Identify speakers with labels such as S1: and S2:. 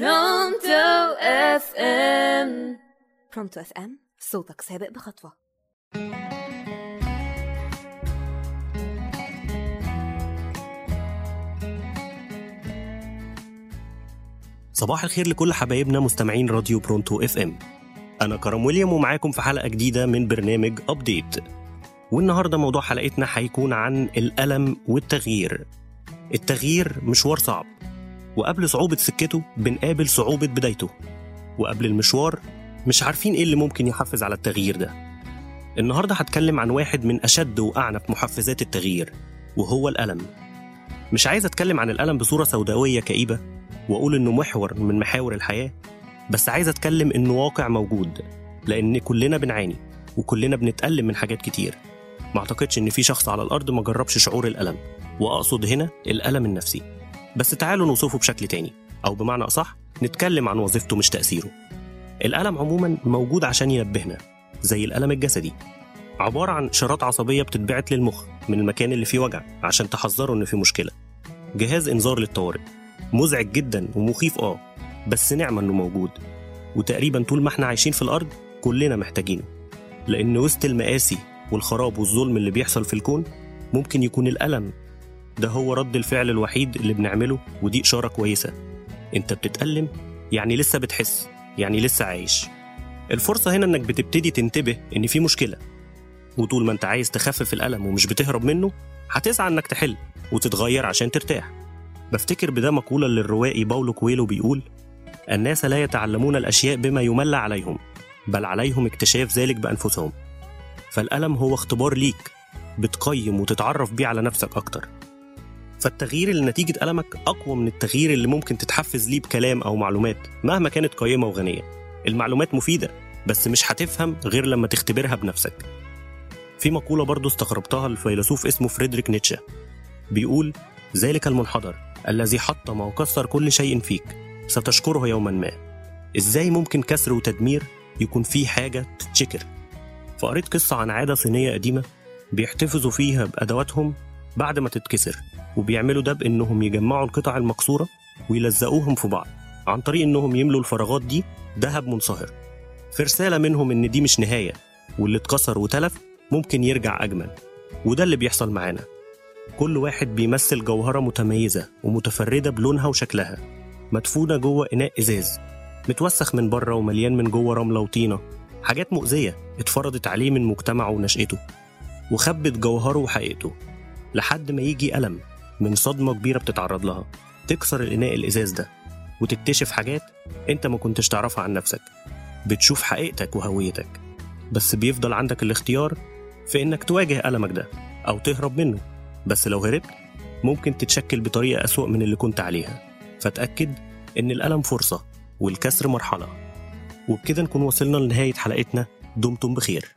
S1: Pronto
S2: FM Pronto FM صوتك سابق بخطوة.
S3: صباح الخير لكل حبايبنا مستمعين راديو Pronto FM أنا كرم ويليام ومعاكم في حلقة جديدة من برنامج Update والنهاردة موضوع حلقتنا هيكون عن الألم والتغيير. التغيير مشوار صعب. وقبل صعوبة سكته بنقابل صعوبة بدايته. وقبل المشوار مش عارفين إيه اللي ممكن يحفز على التغيير ده. النهارده هتكلم عن واحد من أشد وأعنف محفزات التغيير وهو الألم. مش عايز أتكلم عن الألم بصورة سوداوية كئيبة وأقول إنه محور من محاور الحياة بس عايز أتكلم إنه واقع موجود لأن كلنا بنعاني وكلنا بنتألم من حاجات كتير. ما أعتقدش إن في شخص على الأرض ما جربش شعور الألم وأقصد هنا الألم النفسي. بس تعالوا نوصفه بشكل تاني. أو بمعنى أصح نتكلم عن وظيفته مش تأثيره. الالم عموما موجود عشان ينبهنا زي الالم الجسدي. عبارة عن اشارات عصبية بتتبعت للمخ من المكان اللي فيه وجع عشان تحذره ان في مشكلة. جهاز إنذار للطوارئ. مزعج جدا ومخيف آه بس نعمة إنه موجود. وتقريبا طول ما إحنا عايشين في الأرض كلنا محتاجينه. لأن وسط المآسي والخراب والظلم اللي بيحصل في الكون ممكن يكون الألم ده هو رد الفعل الوحيد اللي بنعمله ودي إشارة كويسة. أنت بتتألم يعني لسه بتحس يعني لسه عايش. الفرصة هنا إنك بتبتدي تنتبه إن في مشكلة وطول ما أنت عايز تخفف الألم ومش بتهرب منه هتسعى إنك تحل وتتغير عشان ترتاح. بفتكر بده مقولة للروائي باولو كويلو بيقول الناس لا يتعلمون الأشياء بما يملى عليهم بل عليهم اكتشاف ذلك بأنفسهم. فالألم هو اختبار ليك بتقيم وتتعرف بيه على نفسك أكتر. فالتغيير اللي نتيجة ألمك أقوى من التغيير اللي ممكن تتحفز ليه بكلام أو معلومات مهما كانت قيمة وغنية. المعلومات مفيدة بس مش هتفهم غير لما تختبرها بنفسك. في مقولة برضو استغربتها لفيلسوف اسمه فريدريك نيتشه. بيقول ذلك المنحدر الذي حطم وكسر كل شيء فيك ستشكره يوما ما. إزاي ممكن كسر وتدمير يكون فيه حاجة تتشكر؟ فقريت قصة عن عادة صينية قديمة بيحتفظوا فيها بأدواتهم بعد ما تتكسر وبيعملوا ده بإنهم يجمعوا القطع المكسورة ويلزقوهم في بعض. عن طريق إنهم يملوا الفراغات دي ذهب منصهر. في رسالة منهم إن دي مش نهاية واللي اتكسر وتلف ممكن يرجع أجمل. وده اللي بيحصل معانا. كل واحد بيمثل جوهرة متميزة ومتفردة بلونها وشكلها. مدفونة جوه إناء إزاز. متوسخ من بره ومليان من جوه رملة وطينة. حاجات مؤذية. اتفرضت عليه من مجتمعه ونشأته. وخبت جوهره وحقيقته. لحد ما يجي ألم من صدمة كبيرة بتتعرض لها. تكسر الإناء الإزاز ده وتكتشف حاجات أنت ما كنتش تعرفها عن نفسك. بتشوف حقيقتك وهويتك. بس بيفضل عندك الاختيار في إنك تواجه ألمك ده أو تهرب منه. بس لو هربت ممكن تتشكل بطريقة أسوأ من اللي كنت عليها. فتأكد إن الألم فرصة والكسر مرحلة. وبكده نكون وصلنا لنهاية حلقتنا. دمتم بخير.